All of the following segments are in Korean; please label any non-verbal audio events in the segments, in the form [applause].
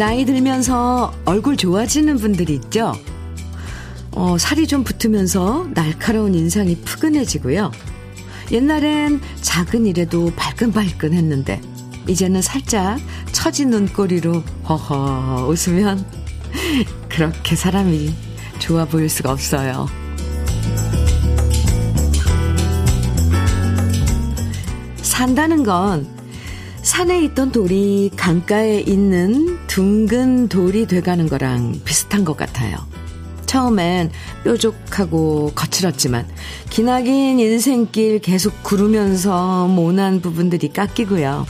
나이 들면서 얼굴 좋아지는 분들이 있죠? 어, 살이 좀 붙으면서 날카로운 인상이 푸근해지고요. 옛날엔 작은 일에도 발끈발끈 했는데, 이제는 살짝 처진 눈꼬리로 허허 웃으면 [laughs] 그렇게 사람이 좋아 보일 수가 없어요. 산다는 건 산에 있던 돌이 강가에 있는 둥근 돌이 돼가는 거랑 비슷한 것 같아요. 처음엔 뾰족하고 거칠었지만 기나긴 인생길 계속 구르면서 모난 부분들이 깎이고요.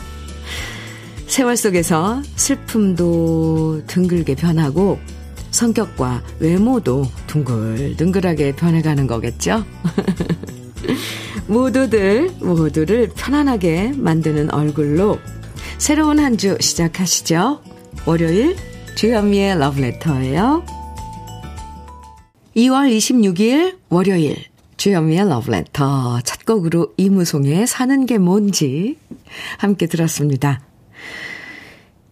세월 속에서 슬픔도 둥글게 변하고 성격과 외모도 둥글둥글하게 변해가는 거겠죠? [laughs] [laughs] 모두들, 모두를 편안하게 만드는 얼굴로 새로운 한 주 시작하시죠. 월요일 주현미의 러브레터예요. 2월 26일 월요일 주현미의 러브레터 첫 곡으로 이무송의 사는 게 뭔지 함께 들었습니다.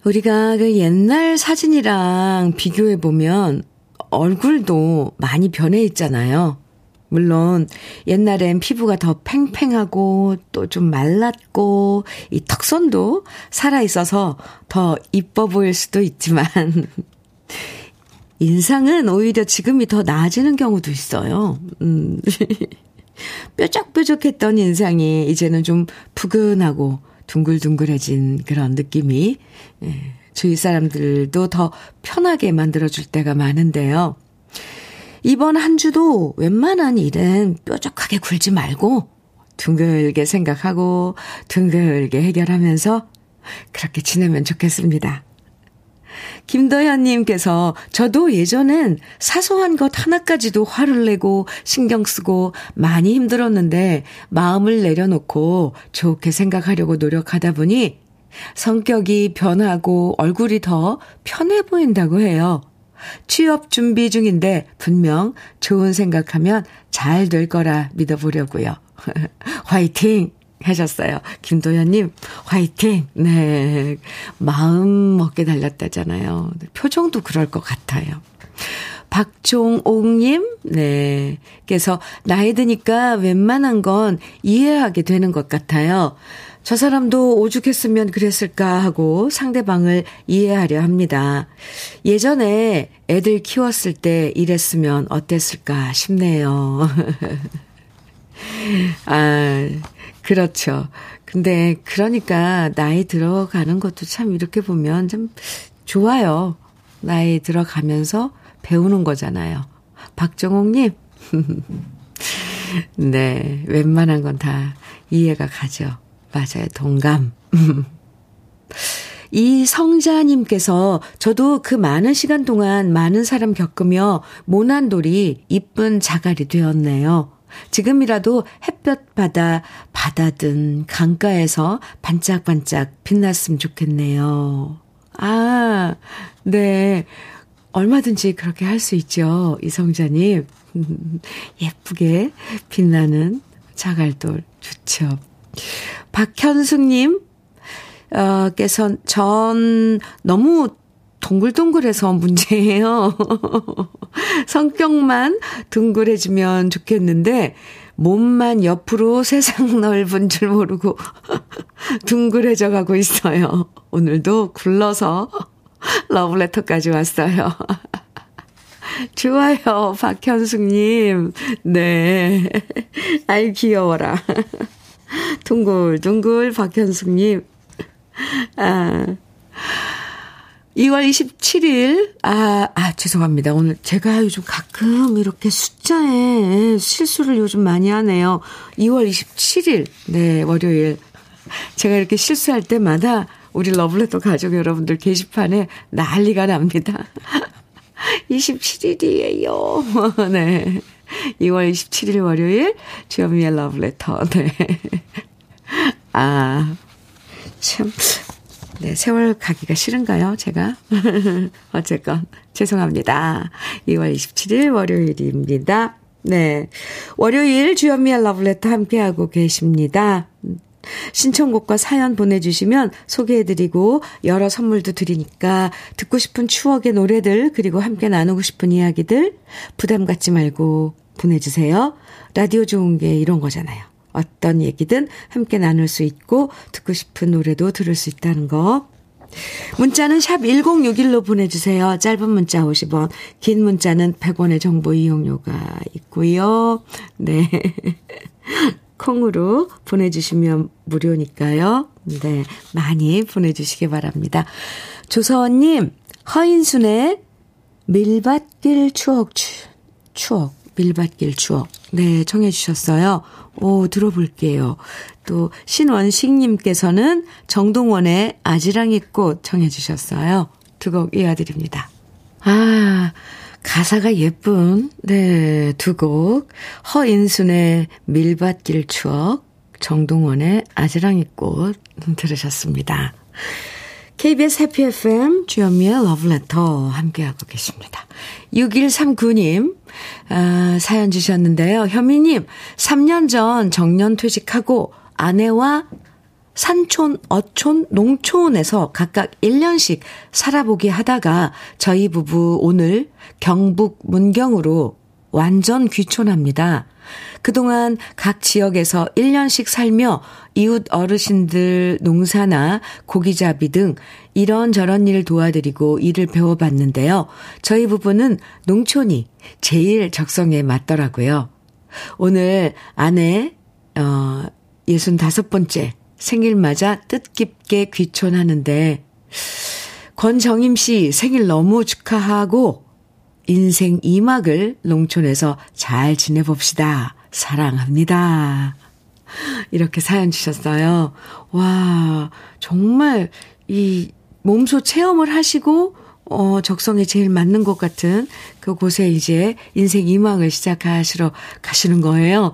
우리가 그 옛날 사진이랑 비교해 보면 얼굴도 많이 변해 있잖아요. 물론 옛날엔 피부가 더 팽팽하고 또 좀 말랐고 이 턱선도 살아 있어서 더 이뻐 보일 수도 있지만 [laughs] 인상은 오히려 지금이 더 나아지는 경우도 있어요. 음. [laughs] 뾰족뾰족했던 인상이 이제는 좀 푸근하고 둥글둥글해진 그런 느낌이 예, 주위 사람들도 더 편하게 만들어줄 때가 많은데요. 이번 한 주도 웬만한 일은 뾰족하게 굴지 말고 둥글게 생각하고 둥글게 해결하면서 그렇게 지내면 좋겠습니다. 김도현님께서 저도 예전엔 사소한 것 하나까지도 화를 내고 신경 쓰고 많이 힘들었는데 마음을 내려놓고 좋게 생각하려고 노력하다 보니 성격이 변하고 얼굴이 더 편해 보인다고 해요. 취업 준비 중인데 분명 좋은 생각하면 잘 될 거라 믿어보려고요. [laughs] 화이팅! 하셨어요. 김도현님, 화이팅! 네. 마음 먹게 달렸다잖아요. 표정도 그럴 것 같아요. 박종옥님, 네. 께서 나이 드니까 웬만한 건 이해하게 되는 것 같아요. 저 사람도 오죽했으면 그랬을까 하고 상대방을 이해하려 합니다. 예전에 애들 키웠을 때 이랬으면 어땠을까 싶네요. [laughs] 아, 그렇죠. 근데 그러니까 나이 들어가는 것도 참 이렇게 보면 좀 좋아요. 나이 들어가면서 배우는 거잖아요. 박정옥님. [laughs] 네, 웬만한 건 다 이해가 가죠. 맞아요. 동감. [laughs] 이 성자님께서 저도 그 많은 시간 동안 많은 사람 겪으며 모난돌이 이쁜 자갈이 되었네요. 지금이라도 햇볕 받아 바다든 강가에서 반짝반짝 빛났으면 좋겠네요. 아, 네. 얼마든지 그렇게 할 수 있죠. 이성자님. [laughs] 예쁘게 빛나는 자갈돌 좋죠. 박현숙님, 어, 께서 전 너무 동글동글해서 문제예요. [laughs] 성격만 둥글해지면 좋겠는데, 몸만 옆으로 세상 넓은 줄 모르고 [laughs] 둥글해져 가고 있어요. 오늘도 굴러서 [laughs] 러브레터까지 왔어요. 좋아요, 박현숙님. 네. 아이, 귀여워라. 둥글둥글 박현숙님. 아. 2월 27일, 아, 아, 죄송합니다. 오늘 제가 요즘 가끔 이렇게 숫자에 실수를 요즘 많이 하네요. 2월 27일, 네, 월요일. 제가 이렇게 실수할 때마다 우리 러블레터 가족 여러분들 게시판에 난리가 납니다. [laughs] 27일이에요. [laughs] 네. 2월 27일 월요일, 주현미의 러브레터. 네. 아, 참. 네, 세월 가기가 싫은가요, 제가? [laughs] 어쨌건, 죄송합니다. 2월 27일 월요일입니다. 네. 월요일 주현미의 러브레터 함께하고 계십니다. 신청곡과 사연 보내주시면 소개해드리고 여러 선물도 드리니까 듣고 싶은 추억의 노래들 그리고 함께 나누고 싶은 이야기들 부담 갖지 말고 보내주세요. 라디오 좋은 게 이런 거잖아요. 어떤 얘기든 함께 나눌 수 있고 듣고 싶은 노래도 들을 수 있다는 거. 문자는 샵 1061로 보내주세요. 짧은 문자 50원, 긴 문자는 100원의 정보 이용료가 있고요. 네. [laughs] 콩으로 보내주시면 무료니까요. 네. 많이 보내주시기 바랍니다. 조서원님, 허인순의 밀밭길 추억, 추억, 밀밭길 추억. 네, 청해주셨어요. 오, 들어볼게요. 또, 신원식님께서는 정동원의 아지랑이 꽃 청해주셨어요. 두 곡 이어드립니다. 아, 가사가 예쁜, 네, 두 곡. 허인순의 밀밭길 추억, 정동원의 아지랑이 꽃 들으셨습니다. KBS 해피 FM 주현미의 러브레터 함께하고 계십니다. 6139님 아, 사연 주셨는데요. 현미님 3년 전 정년 퇴직하고 아내와 산촌, 어촌, 농촌에서 각각 1년씩 살아보기 하다가 저희 부부 오늘 경북 문경으로 완전 귀촌합니다. 그동안 각 지역에서 1년씩 살며 이웃 어르신들 농사나 고기잡이 등 이런저런 일 도와드리고 일을 배워봤는데요. 저희 부부는 농촌이 제일 적성에 맞더라고요. 오늘 아내, 어, 65번째 생일 맞아 뜻깊게 귀촌하는데, 권정임 씨 생일 너무 축하하고, 인생 2막을 농촌에서 잘 지내봅시다. 사랑합니다. 이렇게 사연 주셨어요. 와, 정말 이 몸소 체험을 하시고, 어, 적성에 제일 맞는 것 같은 그곳에 이제 인생 2막을 시작하시러 가시는 거예요.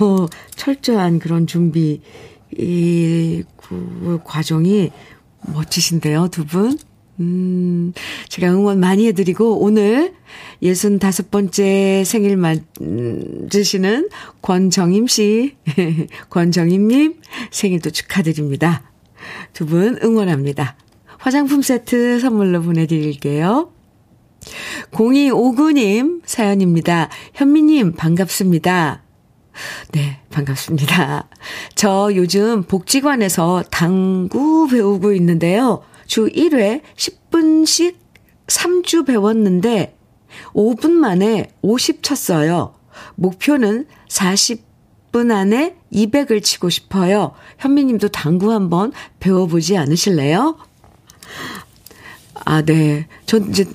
어, 철저한 그런 준비, 이, 그 과정이 멋지신데요, 두 분? 음, 제가 응원 많이 해드리고, 오늘 65번째 생일 맞으시는 권정임 씨, [laughs] 권정임님 생일도 축하드립니다. 두 분 응원합니다. 화장품 세트 선물로 보내드릴게요. 0259님 사연입니다. 현미님 반갑습니다. 네, 반갑습니다. 저 요즘 복지관에서 당구 배우고 있는데요. 주 1회 10분씩 3주 배웠는데 5분 만에 50 쳤어요. 목표는 40분 안에 200을 치고 싶어요. 현미님도 당구 한번 배워보지 않으실래요? 아, 네. 전 이제,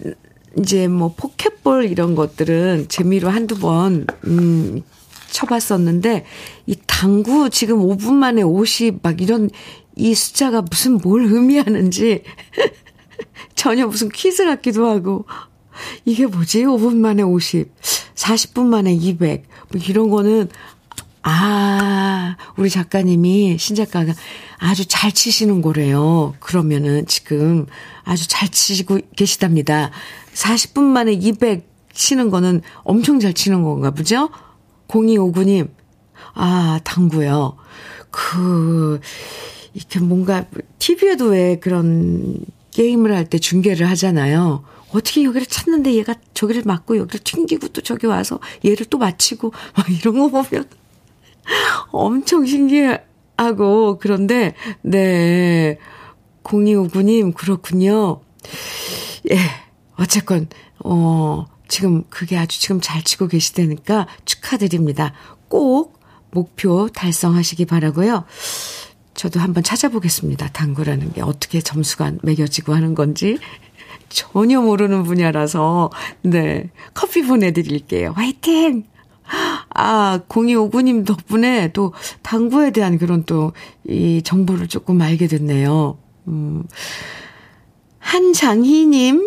이제 뭐 포켓볼 이런 것들은 재미로 한두 번, 음, 쳐봤었는데, 이 당구 지금 5분 만에 50, 막 이런 이 숫자가 무슨 뭘 의미하는지 [laughs] 전혀 무슨 퀴즈 같기도 하고 이게 뭐지? 5분 만에 50, 40분 만에 200. 뭐 이런 거는 아, 우리 작가님이 신 작가가 아주 잘 치시는 거래요. 그러면은 지금 아주 잘 치시고 계시답니다. 40분 만에 200 치는 거는 엄청 잘 치는 건가 보죠? 0259님. 아, 당구요. 그 이렇게 뭔가 TV에도 왜 그런 게임을 할 때 중계를 하잖아요. 어떻게 여기를 찾는데 얘가 저기를 맞고 여기를 튕기고 또 저기 와서 얘를 또 맞히고 막 이런 거 보면 [laughs] 엄청 신기하고 그런데 네. 0259님 그렇군요. 예. 어쨌건 어 지금 그게 아주 지금 잘 치고 계시다니까 축하드립니다. 꼭 목표 달성하시기 바라고요. 저도 한번 찾아보겠습니다. 당구라는 게 어떻게 점수가 매겨지고 하는 건지 전혀 모르는 분야라서 네 커피 보내드릴게요. 화이팅! 아 0259님 덕분에 또 당구에 대한 그런 또 이 정보를 조금 알게 됐네요. 음. 한장희님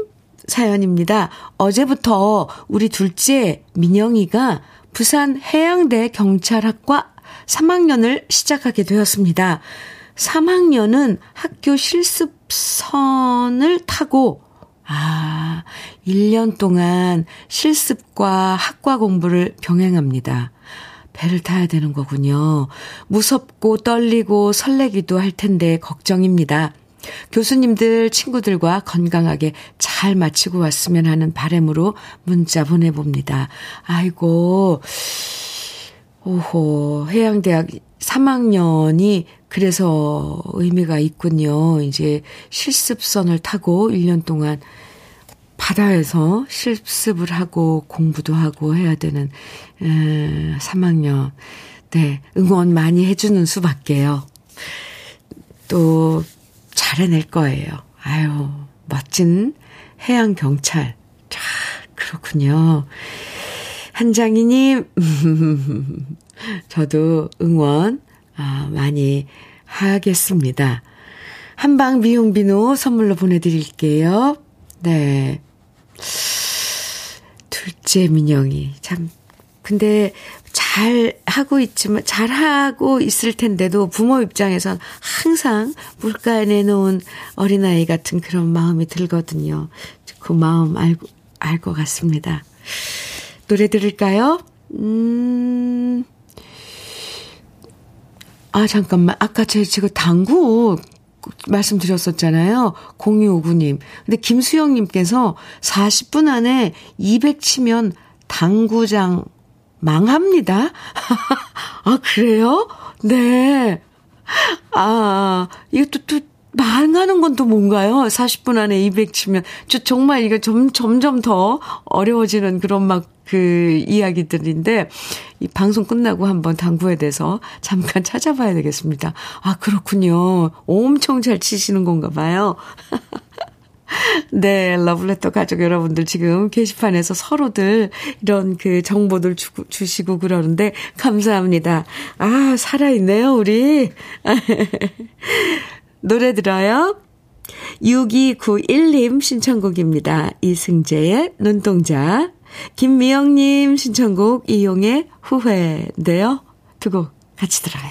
사연입니다. 어제부터 우리 둘째 민영이가 부산 해양대 경찰학과 3학년을 시작하게 되었습니다. 3학년은 학교 실습선을 타고 아, 1년 동안 실습과 학과 공부를 병행합니다. 배를 타야 되는 거군요. 무섭고 떨리고 설레기도 할 텐데 걱정입니다. 교수님들, 친구들과 건강하게 잘 마치고 왔으면 하는 바램으로 문자 보내봅니다. 아이고, 오호, 해양대학 3학년이 그래서 의미가 있군요. 이제 실습선을 타고 1년 동안 바다에서 실습을 하고 공부도 하고 해야 되는 에, 3학년. 네, 응원 많이 해주는 수밖에요. 또 잘해낼 거예요. 아유, 멋진 해양 경찰. 자, 그렇군요. 한장희님, [laughs] 저도 응원 아, 많이 하겠습니다. 한방 미용 비누 선물로 보내드릴게요. 네. 둘째 민영이 참 근데 잘 하고 있지만 잘 하고 있을 텐데도 부모 입장에선 항상 물가에 내놓은 어린아이 같은 그런 마음이 들거든요. 그 마음 알고 알 것 같습니다. 노래 들을까요? 음. 아, 잠깐만. 아까 제, 제가 당구 말씀드렸었잖아요. 0259님. 근데 김수영님께서 40분 안에 200 치면 당구장 망합니다. [laughs] 아, 그래요? 네. 아, 이것도 또 망하는 건 또 뭔가요? 40분 안에 200 치면. 저 정말 이거 점, 점점 더 어려워지는 그런 막 그 이야기들인데, 이 방송 끝나고 한번 당구에 대해서 잠깐 찾아봐야 되겠습니다. 아, 그렇군요. 엄청 잘 치시는 건가 봐요. [laughs] 네, 러블레터 가족 여러분들 지금 게시판에서 서로들 이런 그 정보들 주, 주시고 그러는데 감사합니다. 아, 살아있네요, 우리. [laughs] 노래 들어요. 6291님 신청곡입니다. 이승재의 눈동자. 김미영님 신청곡 이용의 후회인데요. 두 곡 같이 들어요.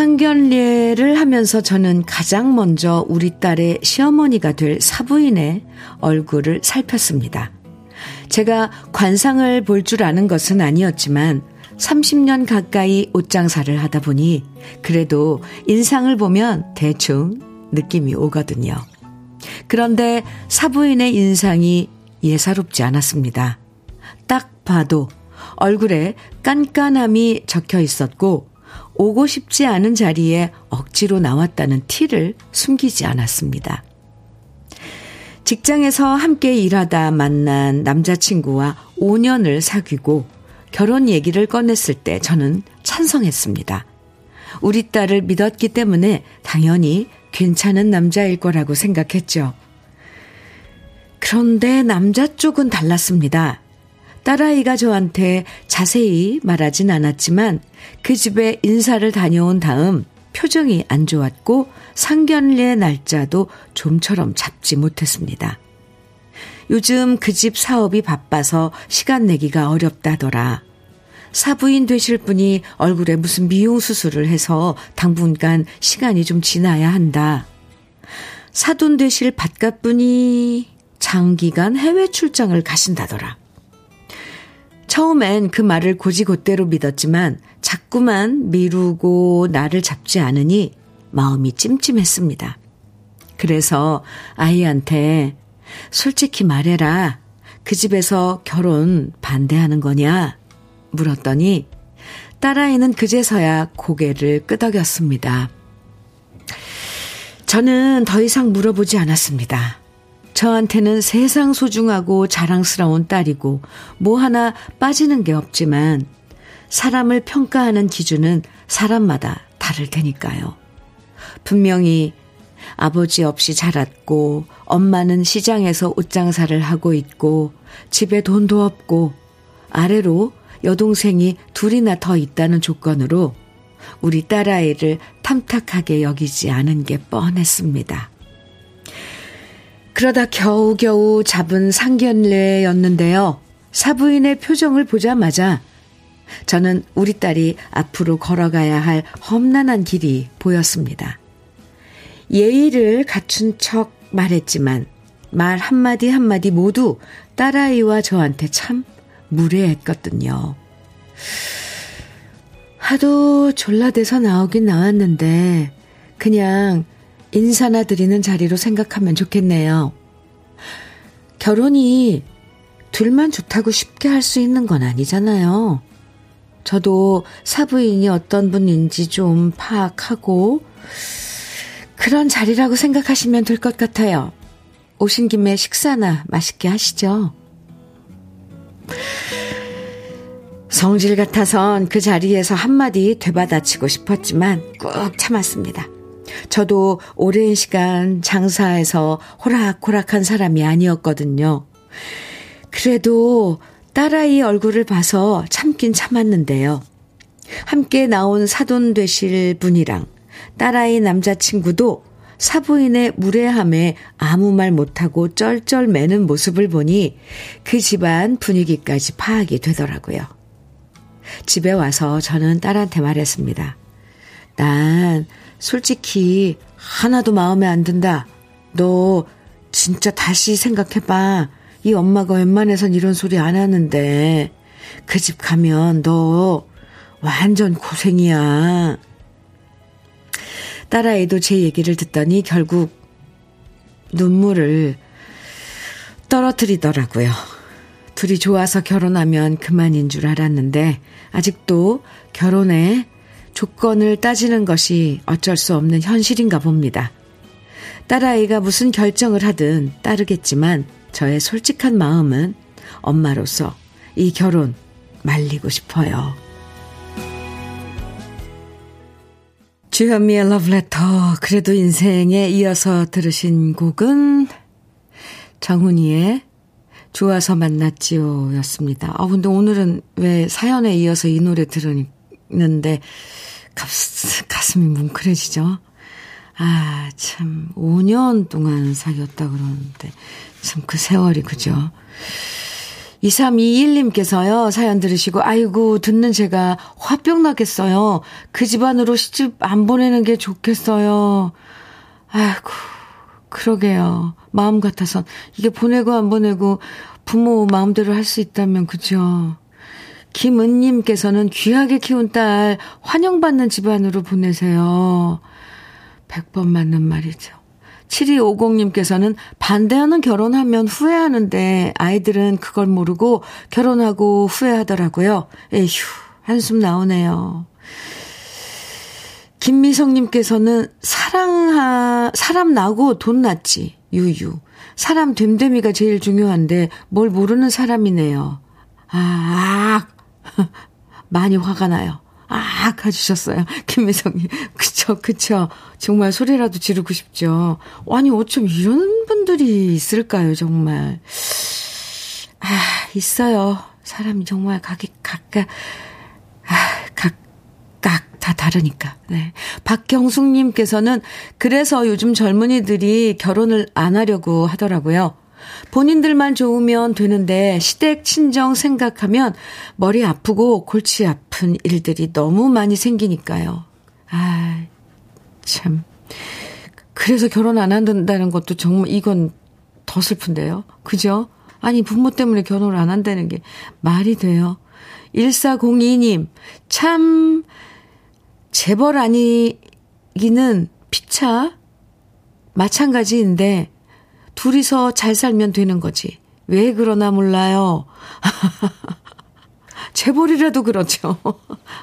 상견례를 하면서 저는 가장 먼저 우리 딸의 시어머니가 될 사부인의 얼굴을 살폈습니다. 제가 관상을 볼 줄 아는 것은 아니었지만 30년 가까이 옷장사를 하다 보니 그래도 인상을 보면 대충 느낌이 오거든요. 그런데 사부인의 인상이 예사롭지 않았습니다. 딱 봐도 얼굴에 깐깐함이 적혀 있었고 오고 싶지 않은 자리에 억지로 나왔다는 티를 숨기지 않았습니다. 직장에서 함께 일하다 만난 남자친구와 5년을 사귀고 결혼 얘기를 꺼냈을 때 저는 찬성했습니다. 우리 딸을 믿었기 때문에 당연히 괜찮은 남자일 거라고 생각했죠. 그런데 남자 쪽은 달랐습니다. 딸아이가 저한테 자세히 말하진 않았지만 그 집에 인사를 다녀온 다음 표정이 안 좋았고 상견례 날짜도 좀처럼 잡지 못했습니다. 요즘 그 집 사업이 바빠서 시간 내기가 어렵다더라. 사부인 되실 분이 얼굴에 무슨 미용 수술을 해서 당분간 시간이 좀 지나야 한다. 사돈 되실 밭가분이 장기간 해외 출장을 가신다더라. 처음엔 그 말을 고지곧대로 믿었지만 자꾸만 미루고 나를 잡지 않으니 마음이 찜찜했습니다. 그래서 아이한테 솔직히 말해라. 그 집에서 결혼 반대하는 거냐? 물었더니 딸아이는 그제서야 고개를 끄덕였습니다. 저는 더 이상 물어보지 않았습니다. 저한테는 세상 소중하고 자랑스러운 딸이고 뭐 하나 빠지는 게 없지만 사람을 평가하는 기준은 사람마다 다를 테니까요. 분명히 아버지 없이 자랐고, 엄마는 시장에서 옷장사를 하고 있고, 집에 돈도 없고, 아래로 여동생이 둘이나 더 있다는 조건으로 우리 딸아이를 탐탁하게 여기지 않은 게 뻔했습니다. 그러다 겨우겨우 잡은 상견례였는데요. 사부인의 표정을 보자마자 저는 우리 딸이 앞으로 걸어가야 할 험난한 길이 보였습니다. 예의를 갖춘 척 말했지만 말 한마디 한마디 모두 딸아이와 저한테 참 무례했거든요. 하도 졸라대서 나오긴 나왔는데 그냥 인사나 드리는 자리로 생각하면 좋겠네요. 결혼이 둘만 좋다고 쉽게 할 수 있는 건 아니잖아요. 저도 사부인이 어떤 분인지 좀 파악하고 그런 자리라고 생각하시면 될 것 같아요. 오신 김에 식사나 맛있게 하시죠. 성질 같아선 그 자리에서 한마디 되받아치고 싶었지만 꾹 참았습니다. 저도 오랜 시간 장사에서 호락호락한 사람이 아니었거든요. 그래도 딸아이 얼굴을 봐서 참긴 참았는데요. 함께 나온 사돈 되실 분이랑 딸아이 남자친구도 사부인의 무례함에 아무 말 못하고 쩔쩔 매는 모습을 보니 그 집안 분위기까지 파악이 되더라고요. 집에 와서 저는 딸한테 말했습니다. 난 솔직히 하나도 마음에 안 든다. 너 진짜 다시 생각해봐. 이 엄마가 웬만해선 이런 소리 안 하는데 그 집 가면 너 완전 고생이야. 딸아이도 제 얘기를 듣더니 결국 눈물을 떨어뜨리더라고요. 둘이 좋아서 결혼하면 그만인 줄 알았는데 아직도 결혼에 조건을 따지는 것이 어쩔 수 없는 현실인가 봅니다. 딸아이가 무슨 결정을 하든 따르겠지만 저의 솔직한 마음은 엄마로서 이 결혼 말리고 싶어요. 주현미의 러브레터 그래도 인생에 이어서 들으신 곡은 정훈이의 좋아서 만났지요 였습니다. 아 근데 오늘은 왜 사연에 이어서 이 노래 들으 는데 가슴이 뭉클해지죠? 아, 참, 5년 동안 사귀었다 그러는데, 참 그 세월이 그죠? 2321님께서요, 사연 들으시고, 아이고, 듣는 제가 화병 나겠어요. 그 집안으로 시집 안 보내는 게 좋겠어요. 아이고, 그러게요. 마음 같아선. 이게 보내고 안 보내고 부모 마음대로 할 수 있다면, 그죠? 김은님께서는 귀하게 키운 딸 환영받는 집안으로 보내세요. 100번 맞는 말이죠. 7250님께서는 반대하는 결혼하면 후회하는데 아이들은 그걸 모르고 결혼하고 후회하더라고요. 에휴, 한숨 나오네요. 김미성님께서는 사랑하, 사람 나고 돈 났지. 유유. 사람 됨됨이가 제일 중요한데 뭘 모르는 사람이네요. 아, [laughs] 많이 화가 나요. 아, 가주셨어요. 김미성님. 그쵸, 그쵸. 정말 소리라도 지르고 싶죠. 아니, 어쩜 이런 분들이 있을까요, 정말. 아, 있어요. 사람이 정말 각기, 각각, 아, 각각 다 다르니까. 네. 박경숙님께서는 그래서 요즘 젊은이들이 결혼을 안 하려고 하더라고요. 본인들만 좋으면 되는데 시댁 친정 생각하면 머리 아프고 골치 아픈 일들이 너무 많이 생기니까요. 아, 참. 그래서 결혼 안 한다는 것도 정말 이건 더 슬픈데요. 그죠? 아니, 부모 때문에 결혼을 안 한다는 게 말이 돼요. 1402님, 참, 재벌 아니기는 피차 마찬가지인데, 둘이서 잘 살면 되는 거지. 왜 그러나 몰라요. [laughs] 재벌이라도 그렇죠.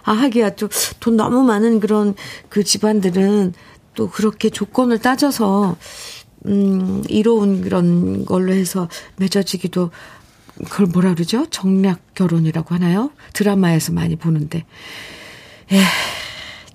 아, 하기야 또 돈 너무 많은 그런 그 집안들은 또 그렇게 조건을 따져서, 음, 이로운 그런 걸로 해서 맺어지기도, 그걸 뭐라 그러죠? 정략 결혼이라고 하나요? 드라마에서 많이 보는데. 에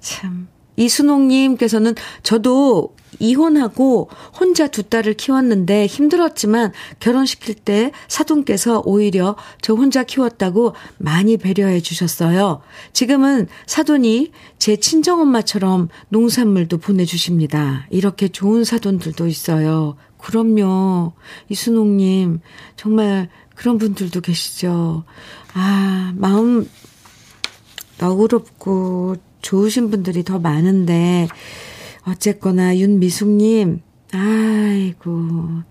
참. 이순옥님께서는 저도 이혼하고 혼자 두 딸을 키웠는데 힘들었지만 결혼시킬 때 사돈께서 오히려 저 혼자 키웠다고 많이 배려해 주셨어요. 지금은 사돈이 제 친정엄마처럼 농산물도 보내주십니다. 이렇게 좋은 사돈들도 있어요. 그럼요. 이순옥님, 정말 그런 분들도 계시죠. 아, 마음 너그럽고 좋으신 분들이 더 많은데, 어쨌거나 윤미숙님, 아이고.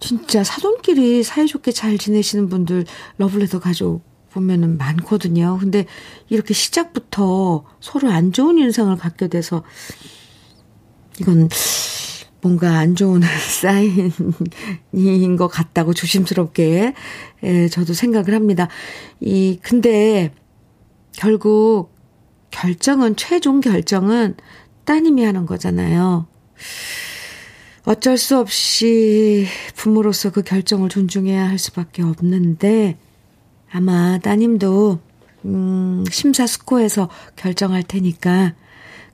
진짜 사돈끼리 사이좋게 잘 지내시는 분들 러블레터 가족 보면은 많거든요. 근데 이렇게 시작부터 서로 안 좋은 인상을 갖게 돼서 이건 뭔가 안 좋은 [laughs] 사인인 것 같다고 조심스럽게 예, 저도 생각을 합니다. 이 근데 결국 결정은 최종 결정은 따님이 하는 거잖아요. 어쩔 수 없이 부모로서 그 결정을 존중해야 할 수밖에 없는데 아마 따님도 음, 심사숙고해서 결정할 테니까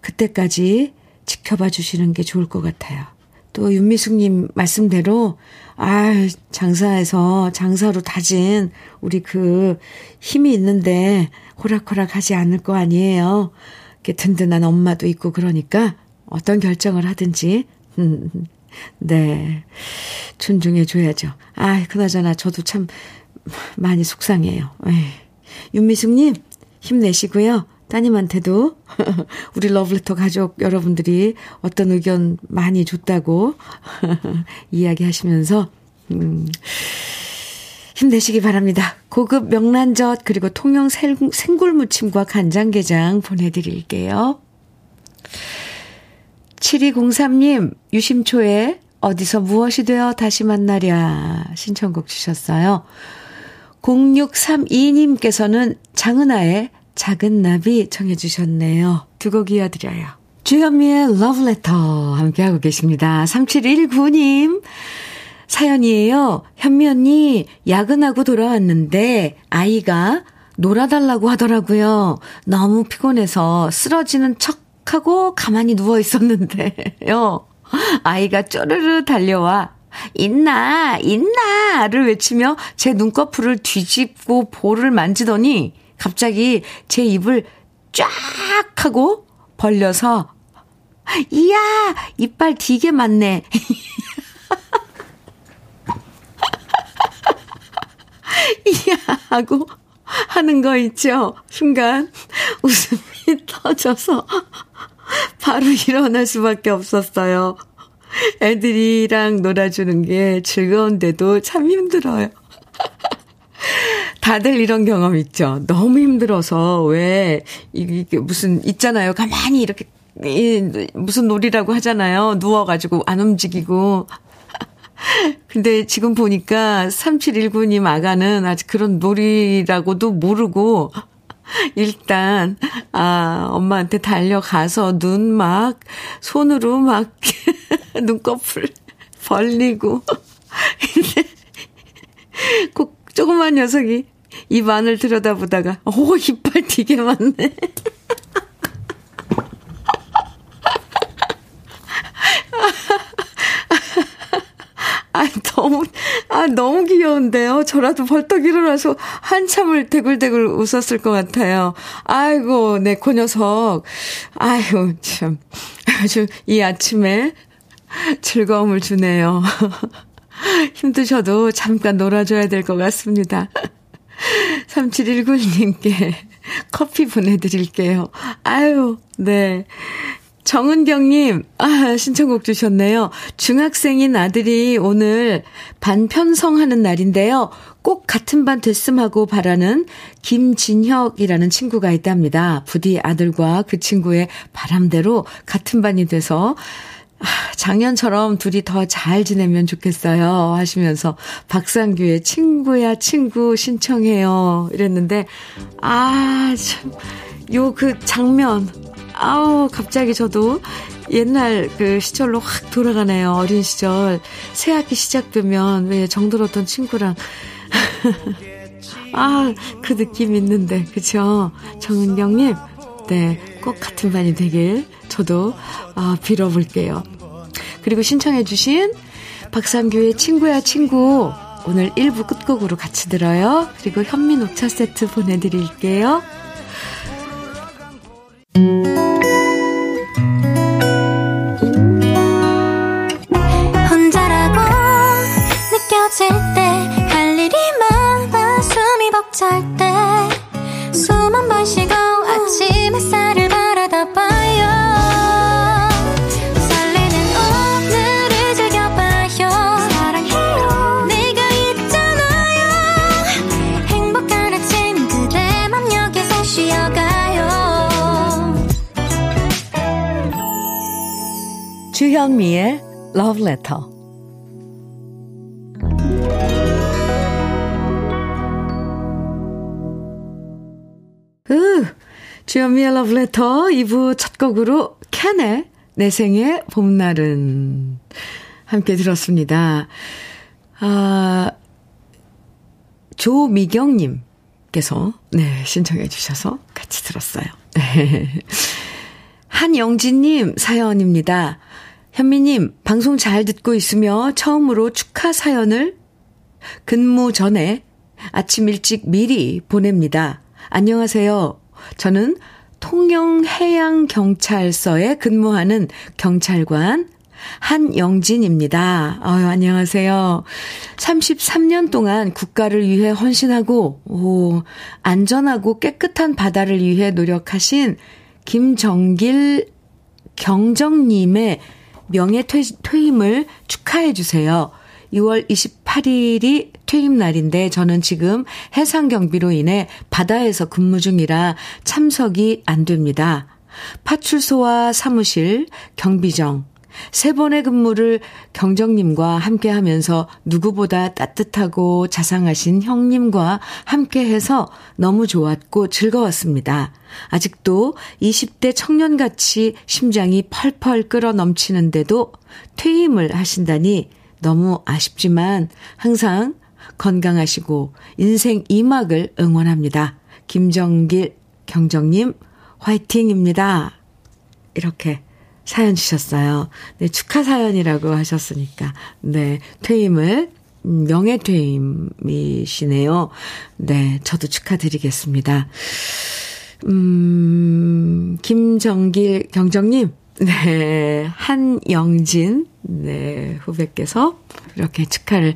그때까지 지켜봐 주시는 게 좋을 것 같아요. 또 윤미숙님 말씀대로 아 장사에서 장사로 다진 우리 그 힘이 있는데 호락호락 하지 않을 거 아니에요. 든든한 엄마도 있고 그러니까 어떤 결정을 하든지 음, [laughs] 네 존중해 줘야죠. 아 그나저나 저도 참 많이 속상해요. 윤미숙님 힘내시고요. 따님한테도 [laughs] 우리 러블레터 가족 여러분들이 어떤 의견 많이 줬다고 [laughs] 이야기하시면서 음, 힘내시기 바랍니다. 고급 명란젓 그리고 통영 생굴무침과 간장게장 보내드릴게요. 7203님 유심초에 어디서 무엇이 되어 다시 만나랴 신청곡 주셨어요. 0632님께서는 장은아의 작은 나비 청해 주셨네요. 두 곡 이어드려요. 주현미의 러브레터 함께하고 계십니다. 3719님 사연이에요. 현미 언니 야근하고 돌아왔는데 아이가 놀아달라고 하더라고요. 너무 피곤해서 쓰러지는 척 하고 가만히 누워 있었는데요. 아이가 쪼르르 달려와 있나 있나를 외치며 제 눈꺼풀을 뒤집고 볼을 만지더니 갑자기 제 입을 쫙 하고 벌려서 이야 이빨 되게 많네 [laughs] 이야 하고 하는 거 있죠 순간 웃음이 [laughs] 터져서 바로 일어날 수밖에 없었어요 애들이랑 놀아주는 게 즐거운데도 참 힘들어요 [laughs] 다들 이런 경험 있죠. 너무 힘들어서 왜 이게 무슨 있잖아요. 가만히 이렇게 무슨 놀이라고 하잖아요. 누워가지고 안 움직이고. 근데 지금 보니까 3719님 아가는 아직 그런 놀이라고도 모르고 일단 아 엄마한테 달려가서 눈 막 손으로 막 [laughs] 눈꺼풀 벌리고 근데 꼭 조그만 녀석이 입 안을 들여다보다가, 오, 이빨 되게 많네. 아, 너무, 아, 너무 귀여운데요. 저라도 벌떡 일어나서 한참을 대굴대굴 웃었을 것 같아요. 아이고, 네, 그 녀석. 아이고, 참. 아주 이 아침에 즐거움을 주네요. [laughs] 힘드셔도 잠깐 놀아줘야 될 것 같습니다. [laughs] 3719님께 [laughs] 커피 보내드릴게요. 아유, 네. 정은경님, 아, 신청곡 주셨네요. 중학생인 아들이 오늘 반 편성하는 날인데요. 꼭 같은 반 됐음 하고 바라는 김진혁이라는 친구가 있답니다. 부디 아들과 그 친구의 바람대로 같은 반이 돼서 아, 작년처럼 둘이 더 잘 지내면 좋겠어요. 하시면서 박상규의 친구야 친구 신청해요. 이랬는데 아, 참. 요 그 장면 아우 갑자기 저도 옛날 그 시절로 확 돌아가네요. 어린 시절 새 학기 시작되면 왜 정들었던 친구랑 [laughs] 아, 그 느낌 있는데, 그쵸? 정은경님, 네, 꼭 같은 반이 되길 저도 어, 빌어볼게요. 그리고 신청해주신 박상규의 친구야 친구 오늘 1부 끝곡으로 같이 들어요. 그리고 현미 녹차 세트 보내드릴게요. Love Letter 으, 주현미의 러브레터 2부 첫 곡으로 캔의 내 생의 봄날은 함께 들었습니다. 아, 조미경님께서, 네, 신청해 주셔서 같이 들었어요. [laughs] 한영진님 사연입니다. 현미님, 방송 잘 듣고 있으며 처음으로 축하 사연을 근무 전에 아침 일찍 미리 보냅니다. 안녕하세요. 저는 통영해양경찰서에 근무하는 경찰관 한영진입니다. 아유, 안녕하세요. 33년 동안 국가를 위해 헌신하고, 오, 안전하고 깨끗한 바다를 위해 노력하신 김정길 경정님의 명예 퇴임을 축하해 주세요. 6월 28일이 퇴임 날인데 저는 지금 해상 경비로 인해 바다에서 근무 중이라 참석이 안 됩니다. 파출소와 사무실, 경비정, 세 번의 근무를 경정님과 함께 하면서 누구보다 따뜻하고 자상하신 형님과 함께 해서 너무 좋았고 즐거웠습니다. 아직도 20대 청년같이 심장이 펄펄 끓어 넘치는데도 퇴임을 하신다니 너무 아쉽지만 항상 건강하시고 인생 이막을 응원합니다. 김정길 경정님 화이팅입니다. 이렇게 사연 주셨어요. 네, 축하 사연이라고 하셨으니까. 네, 퇴임을 음, 명예퇴임이시네요. 네, 저도 축하드리겠습니다. 음, 김정길 경정님, 네, 한영진, 네, 후배께서 이렇게 축하를,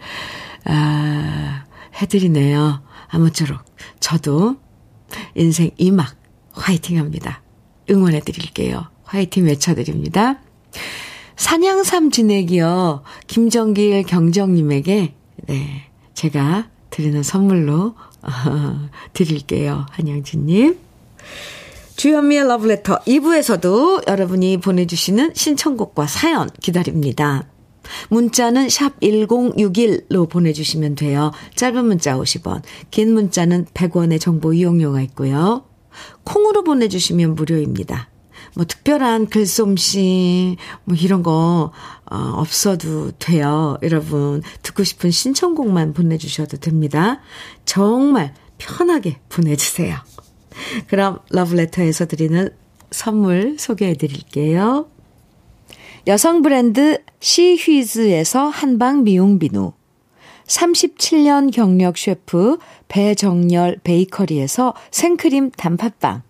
아, 해드리네요. 아무쪼록 저도 인생 이막 화이팅 합니다. 응원해 드릴게요. 화이팅 외쳐드립니다. 산양삼 지내기요. 김정길 경정님에게, 네, 제가 드리는 선물로, 어, 드릴게요. 한영진님. 주현미의 러브레터 2부에서도 여러분이 보내주시는 신청곡과 사연 기다립니다. 문자는 샵 1061로 보내주시면 돼요. 짧은 문자 50원, 긴 문자는 100원의 정보 이용료가 있고요. 콩으로 보내주시면 무료입니다. 뭐 특별한 글솜씨 뭐 이런 거 어, 없어도 돼요. 여러분 듣고 싶은 신청곡만 보내주셔도 됩니다. 정말 편하게 보내주세요. [laughs] 그럼 러브레터에서 드리는 선물 소개해 드릴게요. 여성 브랜드 시휘즈에서 한방 미용 비누 37년 경력 셰프 배정열 베이커리에서 생크림 단팥빵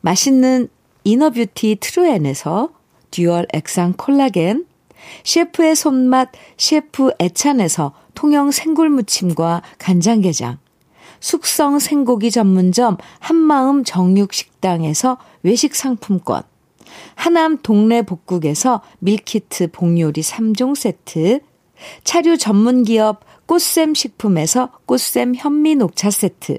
맛있는 inner beauty 트루엔에서 dual 액상 콜라겐 셰프의 손맛 셰프 애찬에서 통영 생굴무침과 간장게장 숙성 생고기 전문점 한마음 정육식당에서 외식 상품권, 하남 동네 복국에서 밀키트 복요리 3종 세트, 차류 전문 기업 꽃샘 식품에서 꽃샘 현미 녹차 세트,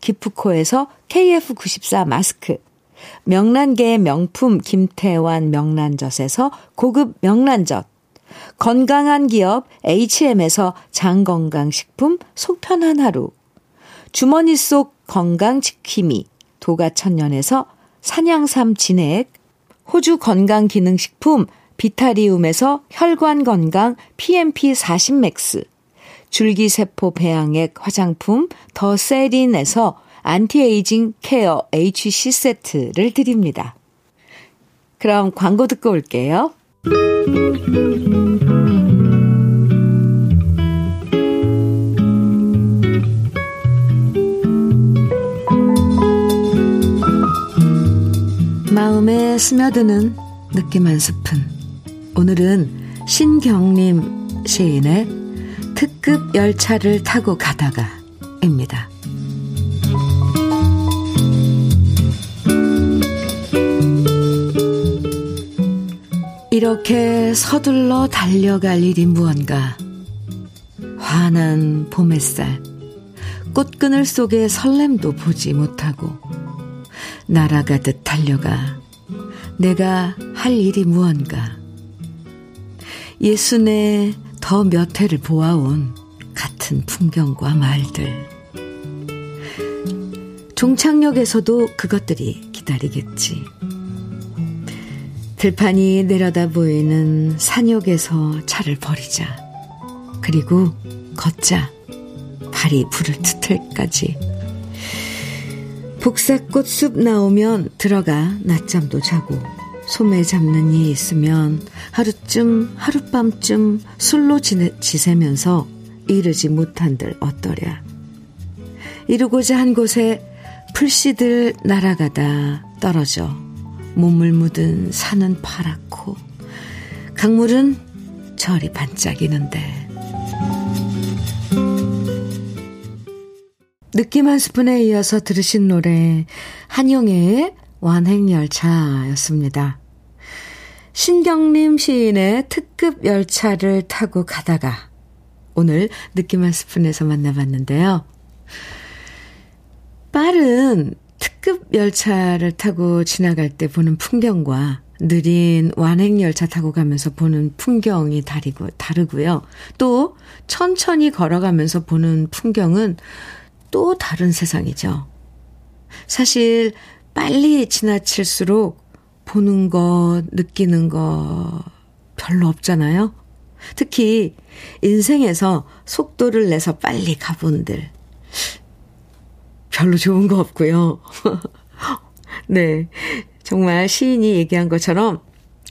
기프코에서 KF94 마스크, 명란계의 명품 김태환 명란젓에서 고급 명란젓, 건강한 기업 HM에서 장건강식품 속편한 하루, 주머니 속 건강지킴이 도가천년에서 산양삼 진액, 호주 건강기능식품 비타리움에서 혈관건강 PMP40맥스, 줄기세포 배양액 화장품 더 세린에서 anti-aging care HC 세트를 드립니다. 그럼 광고 듣고 올게요. 마음에 스며드는 느낌 한 스푼. 오늘은 신경림 시인의 특급 열차를 타고 가다가입니다. 이렇게 서둘러 달려갈 일이 무언가. 환한 봄 햇살, 꽃그늘 속의 설렘도 보지 못하고, 날아가듯 달려가, 내가 할 일이 무언가. 예순에 더 몇 해를 보아온 같은 풍경과 말들. 종착역에서도 그것들이 기다리겠지. 들판이 내려다 보이는 산역에서 차를 버리자. 그리고 걷자. 발이 불을 트틀까지. 복사꽃 숲 나오면 들어가 낮잠도 자고 소매 잡는 일 있으면 하루쯤 하룻밤쯤 술로 지내, 지새면서 이르지 못한들 어떠랴. 이루고자 한 곳에 풀씨들 날아가다 떨어져 몸을 묻은 산은 파랗고 강물은 저리 반짝이는데 느낌 한 스푼에 이어서 들으신 노래 한영애의 완행열차였습니다. 신경림 시인의 특급 열차를 타고 가다가 오늘 느낌 한 스푼에서 만나봤는데요. 빠른 특급 열차를 타고 지나갈 때 보는 풍경과 느린 완행 열차 타고 가면서 보는 풍경이 다르고, 다르고요. 또 천천히 걸어가면서 보는 풍경은 또 다른 세상이죠. 사실 빨리 지나칠수록 보는 것, 느끼는 것 별로 없잖아요. 특히 인생에서 속도를 내서 빨리 가본 들 별로 좋은 거 없고요. [laughs] 네. 정말 시인이 얘기한 것처럼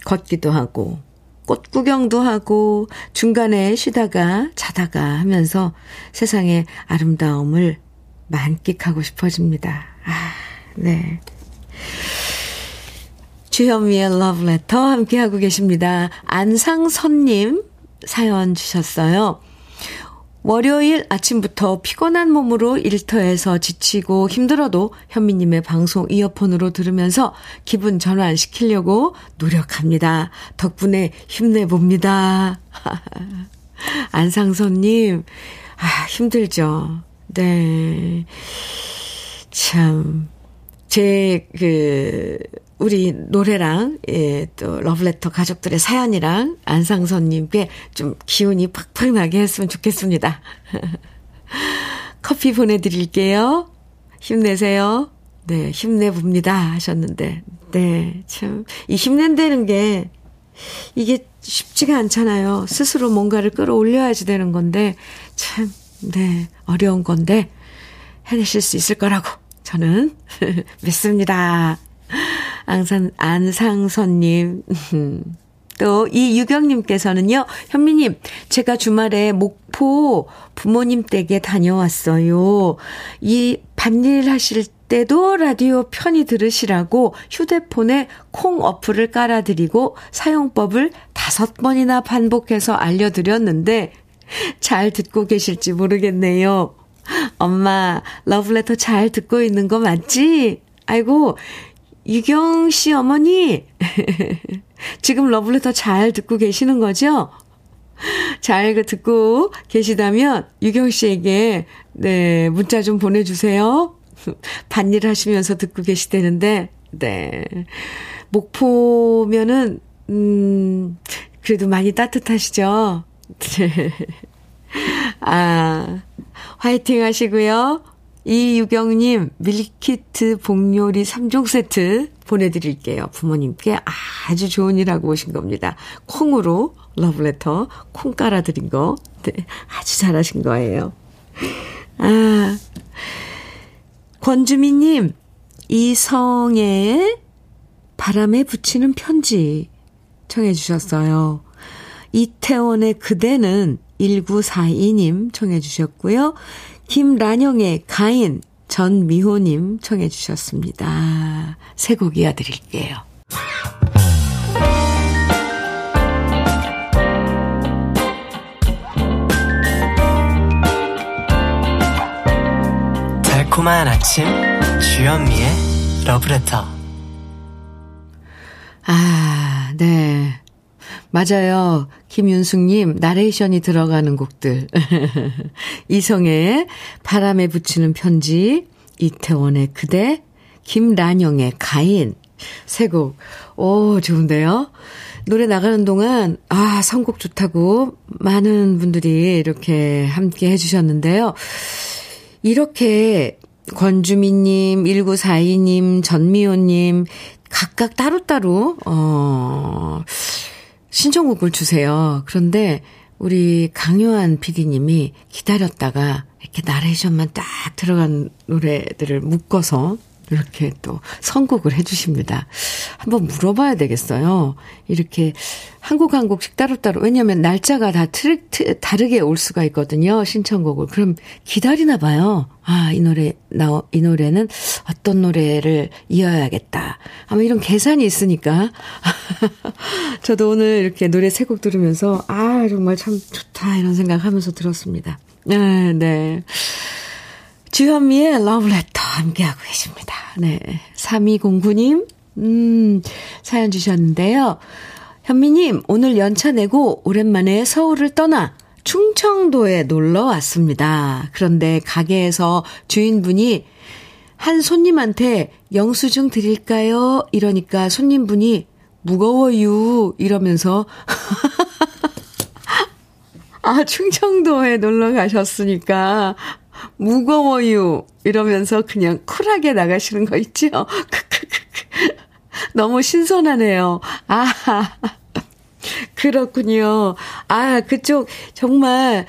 걷기도 하고, 꽃 구경도 하고, 중간에 쉬다가 자다가 하면서 세상의 아름다움을 만끽하고 싶어집니다. 아, 네. 주현미의 러브레터 함께하고 계십니다. 안상선님 사연 주셨어요. 월요일 아침부터 피곤한 몸으로 일터에서 지치고 힘들어도 현미님의 방송 이어폰으로 들으면서 기분 전환시키려고 노력합니다. 덕분에 힘내봅니다. [laughs] 안상선님, 아, 힘들죠. 네. 참, 제, 그, 우리 노래랑, 예, 또, 러브레터 가족들의 사연이랑 안상선님께 좀 기운이 팍팍 나게 했으면 좋겠습니다. [laughs] 커피 보내드릴게요. 힘내세요. 네, 힘내봅니다. 하셨는데. 네, 참, 이 힘낸다는 게, 이게 쉽지가 않잖아요. 스스로 뭔가를 끌어올려야지 되는 건데, 참, 네, 어려운 건데, 해내실 수 있을 거라고 저는 [laughs] 믿습니다. 안산, 안상선님. [laughs] 또, 이유경님께서는요, 현미님, 제가 주말에 목포 부모님 댁에 다녀왔어요. 이 밭일 하실 때도 라디오 편히 들으시라고 휴대폰에 콩 어플을 깔아드리고 사용법을 다섯 번이나 반복해서 알려드렸는데, 잘 듣고 계실지 모르겠네요. 엄마, 러브레터 잘 듣고 있는 거 맞지? 아이고, 유경 씨 어머니, [laughs] 지금 러블레터 잘 듣고 계시는 거죠? 잘그 듣고 계시다면 유경 씨에게 네 문자 좀 보내주세요. [laughs] 반일 하시면서 듣고 계시다는데 네. 목포면은, 음, 그래도 많이 따뜻하시죠? [laughs] 네. 아, 화이팅 하시고요. 이유경님, 밀키트 복요리 3종 세트 보내드릴게요. 부모님께 아주 좋은 일 하고 오신 겁니다. 콩으로 러브레터 콩 깔아드린 거. 네, 아주 잘하신 거예요. 아, 권주민님, 이성의 바람에 붙이는 편지 청해 주셨어요. 이태원의 그대는 1942님 청해 주셨고요. 김란영의 가인 전미호님 청해 주셨습니다. 새곡 이어드릴게요. 달콤한 아침 주현미의 러브레터 아, 네. 맞아요. 김윤숙님, 나레이션이 들어가는 곡들. [laughs] 이성의 바람에 붙이는 편지, 이태원의 그대, 김란영의 가인. 세 곡. 오, 좋은데요? 노래 나가는 동안, 아, 선곡 좋다고 많은 분들이 이렇게 함께 해주셨는데요. 이렇게 권주민님, 1942님, 전미호님, 각각 따로따로, 어, 신청곡을 주세요. 그런데 우리 강요한 PD님이 기다렸다가 이렇게 나레이션만 딱 들어간 노래들을 묶어서 이렇게 또 선곡을 해주십니다. 한번 물어봐야 되겠어요. 이렇게 한곡한 곡씩 따로따로. 왜냐면 날짜가 다 트, 트, 다르게 올 수가 있거든요. 신청곡을. 그럼 기다리나 봐요. 아, 이 노래, 나, 이 노래는 어떤 노래를 이어야겠다. 아마 이런 계산이 있으니까. [laughs] 저도 오늘 이렇게 노래 세 곡 들으면서, 아, 정말 참 좋다. 이런 생각 하면서 들었습니다. 네, 네. 주현미의 러브레터 함께하고 계십니다. 네. 3209님, 음, 사연 주셨는데요. 현미님, 오늘 연차 내고 오랜만에 서울을 떠나 충청도에 놀러 왔습니다. 그런데 가게에서 주인분이 한 손님한테 영수증 드릴까요? 이러니까 손님분이 무거워요. 이러면서 [laughs] 아, 충청도에 놀러 가셨으니까 무거워요. 이러면서 그냥 쿨하게 나가시는 거 있죠? 너무 신선하네요. 아, 그렇군요. 아, 그쪽, 정말,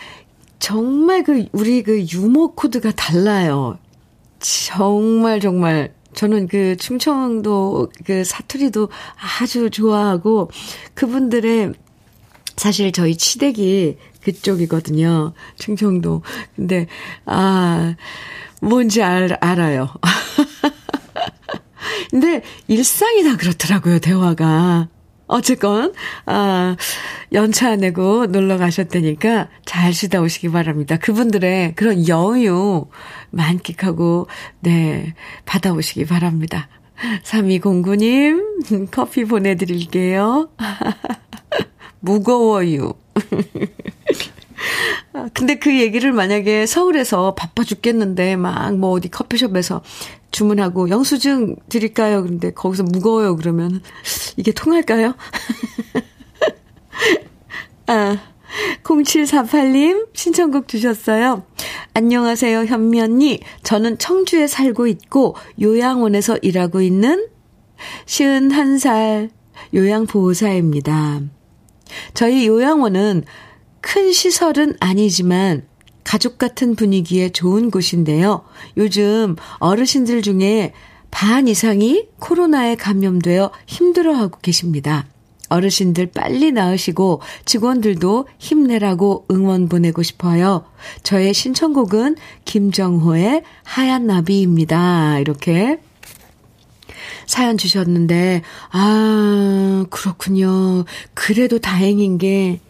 정말 그, 우리 그 유머 코드가 달라요. 정말, 정말. 저는 그 충청도 그 사투리도 아주 좋아하고, 그분들의, 사실 저희 치댁이 그쪽이거든요. 충청도. 근데, 아, 뭔지 알, 알아요. [laughs] 근데 일상이 다 그렇더라고요, 대화가. 어쨌건, 아, 연차 내고 놀러 가셨다니까 잘 쉬다 오시기 바랍니다. 그분들의 그런 여유 만끽하고, 네, 받아오시기 바랍니다. 3209님, [laughs] 커피 보내드릴게요. [laughs] 무거워요. [laughs] 아, 근데 그 얘기를 만약에 서울에서 바빠 죽겠는데 막 뭐 어디 커피숍에서 주문하고 영수증 드릴까요? 그런데 거기서 무거워요. 그러면 이게 통할까요? [laughs] 아, 0748님 신청곡 주셨어요. 안녕하세요, 현미 언니. 저는 청주에 살고 있고 요양원에서 일하고 있는 51살 요양보호사입니다. 저희 요양원은 큰 시설은 아니지만 가족 같은 분위기에 좋은 곳인데요. 요즘 어르신들 중에 반 이상이 코로나에 감염되어 힘들어하고 계십니다. 어르신들 빨리 나으시고 직원들도 힘내라고 응원 보내고 싶어요. 저의 신청곡은 김정호의 하얀 나비입니다. 이렇게 사연 주셨는데, 아, 그렇군요. 그래도 다행인 게,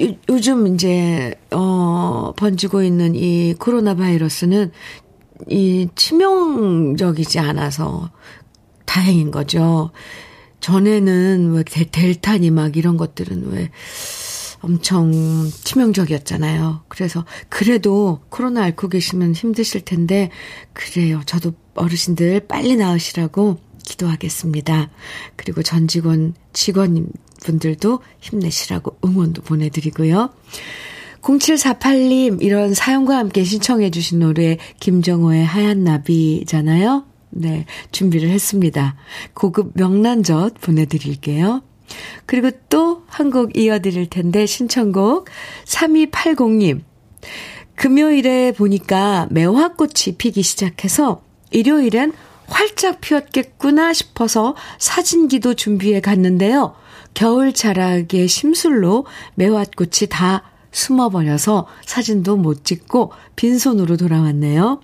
요, 요즘 이제, 어, 번지고 있는 이 코로나 바이러스는 이 치명적이지 않아서 다행인 거죠. 전에는 왜 델, 델타니 막 이런 것들은 왜 엄청 치명적이었잖아요. 그래서 그래도 코로나 앓고 계시면 힘드실 텐데 그래요. 저도 어르신들 빨리 나으시라고 기도하겠습니다. 그리고 전 직원, 직원 분들도 힘내시라고 응원도 보내드리고요. 0748님, 이런 사연과 함께 신청해주신 노래, 김정호의 하얀 나비잖아요. 네, 준비를 했습니다. 고급 명란젓 보내드릴게요. 그리고 또 한 곡 이어드릴 텐데, 신청곡 3280님. 금요일에 보니까 매화꽃이 피기 시작해서 일요일엔 활짝 피었겠구나 싶어서 사진기도 준비해 갔는데요. 겨울 자락의 심술로 매화꽃이 다 숨어버려서 사진도 못 찍고 빈손으로 돌아왔네요.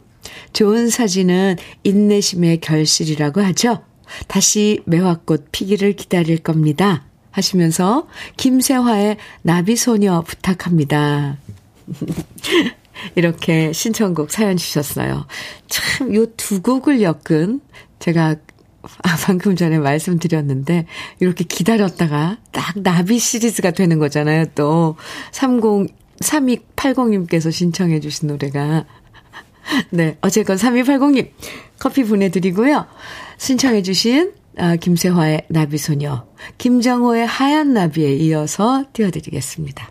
좋은 사진은 인내심의 결실이라고 하죠. 다시 매화꽃 피기를 기다릴 겁니다. 하시면서 김세화의 나비소녀 부탁합니다. [laughs] 이렇게 신청곡 사연 주셨어요. 참, 요 두 곡을 엮은 제가 아, 방금 전에 말씀드렸는데, 이렇게 기다렸다가 딱 나비 시리즈가 되는 거잖아요, 또. 30, 3280님께서 신청해 주신 노래가. 네, 어쨌건 3280님, 커피 보내드리고요. 신청해 주신 아, 김세화의 나비소녀, 김정호의 하얀 나비에 이어서 띄워드리겠습니다.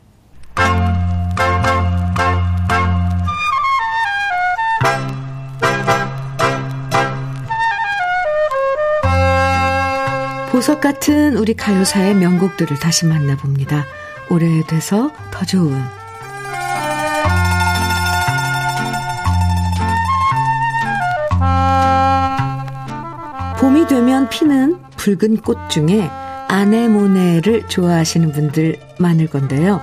보석 같은 우리 가요사의 명곡들을 다시 만나봅니다. 오래돼서 더 좋은 봄이 되면 피는 붉은 꽃 중에 아네모네를 좋아하시는 분들 많을 건데요.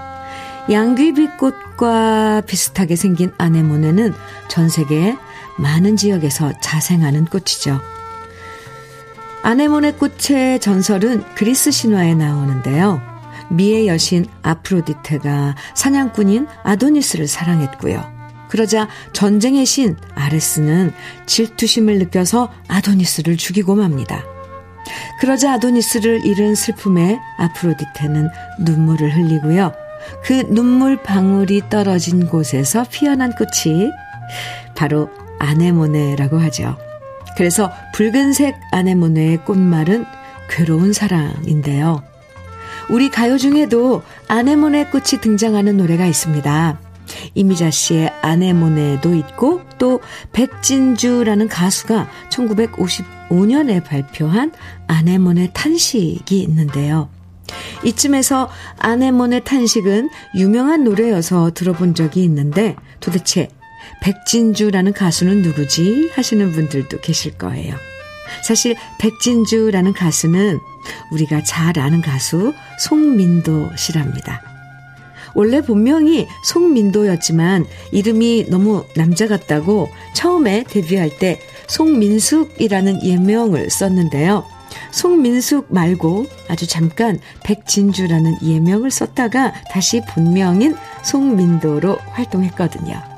양귀비꽃과 비슷하게 생긴 아네모네는 전 세계 많은 지역에서 자생하는 꽃이죠. 아네모네 꽃의 전설은 그리스 신화에 나오는데요. 미의 여신 아프로디테가 사냥꾼인 아도니스를 사랑했고요. 그러자 전쟁의 신 아레스는 질투심을 느껴서 아도니스를 죽이고 맙니다. 그러자 아도니스를 잃은 슬픔에 아프로디테는 눈물을 흘리고요. 그 눈물 방울이 떨어진 곳에서 피어난 꽃이 바로 아네모네라고 하죠. 그래서 붉은색 아네모네의 꽃말은 괴로운 사랑인데요. 우리 가요 중에도 아네모네 꽃이 등장하는 노래가 있습니다. 이미자 씨의 아네모네도 있고 또 백진주라는 가수가 1955년에 발표한 아네모네 탄식이 있는데요. 이쯤에서 아네모네 탄식은 유명한 노래여서 들어본 적이 있는데 도대체 백진주라는 가수는 누구지 하시는 분들도 계실 거예요. 사실 백진주라는 가수는 우리가 잘 아는 가수 송민도 씨랍니다. 원래 본명이 송민도였지만 이름이 너무 남자 같다고 처음에 데뷔할 때 송민숙이라는 예명을 썼는데요. 송민숙 말고 아주 잠깐 백진주라는 예명을 썼다가 다시 본명인 송민도로 활동했거든요.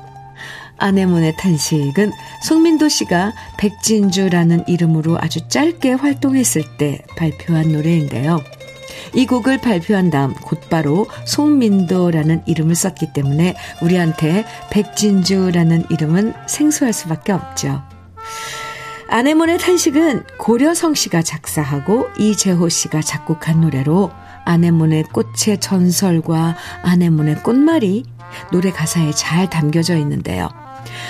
아내몬의 탄식은 송민도 씨가 백진주라는 이름으로 아주 짧게 활동했을 때 발표한 노래인데요. 이 곡을 발표한 다음 곧바로 송민도라는 이름을 썼기 때문에 우리한테 백진주라는 이름은 생소할 수밖에 없죠. 아내몬의 탄식은 고려성 씨가 작사하고 이재호 씨가 작곡한 노래로 아내몬의 꽃의 전설과 아내몬의 꽃말이 노래 가사에 잘 담겨져 있는데요.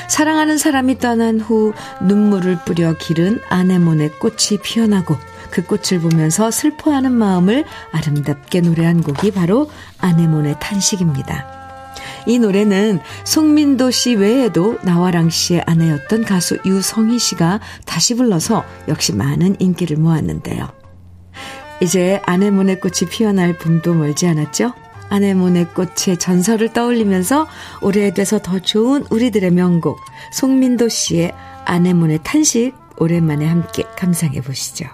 사랑하는 사람이 떠난 후 눈물을 뿌려 기른 아내몬의 꽃이 피어나고 그 꽃을 보면서 슬퍼하는 마음을 아름답게 노래한 곡이 바로 아내몬의 탄식입니다. 이 노래는 송민도 씨 외에도 나와랑 씨의 아내였던 가수 유성희 씨가 다시 불러서 역시 많은 인기를 모았는데요. 이제 아내몬의 꽃이 피어날 봄도 멀지 않았죠? 아내몬의 꽃의 전설을 떠올리면서 오래돼서 더 좋은 우리들의 명곡 송민도 씨의 아내몬의 탄식 오랜만에 함께 감상해 보시죠.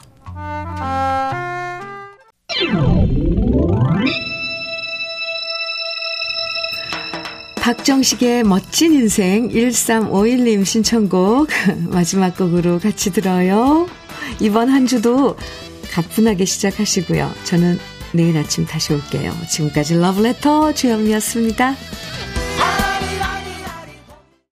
박정식의 멋진 인생 1351님 신청곡 [laughs] 마지막 곡으로 같이 들어요. 이번 한 주도 가뿐하게 시작하시고요. 저는 내일 아침 다시 올게요. 지금까지 러브레터 주영미였습니다.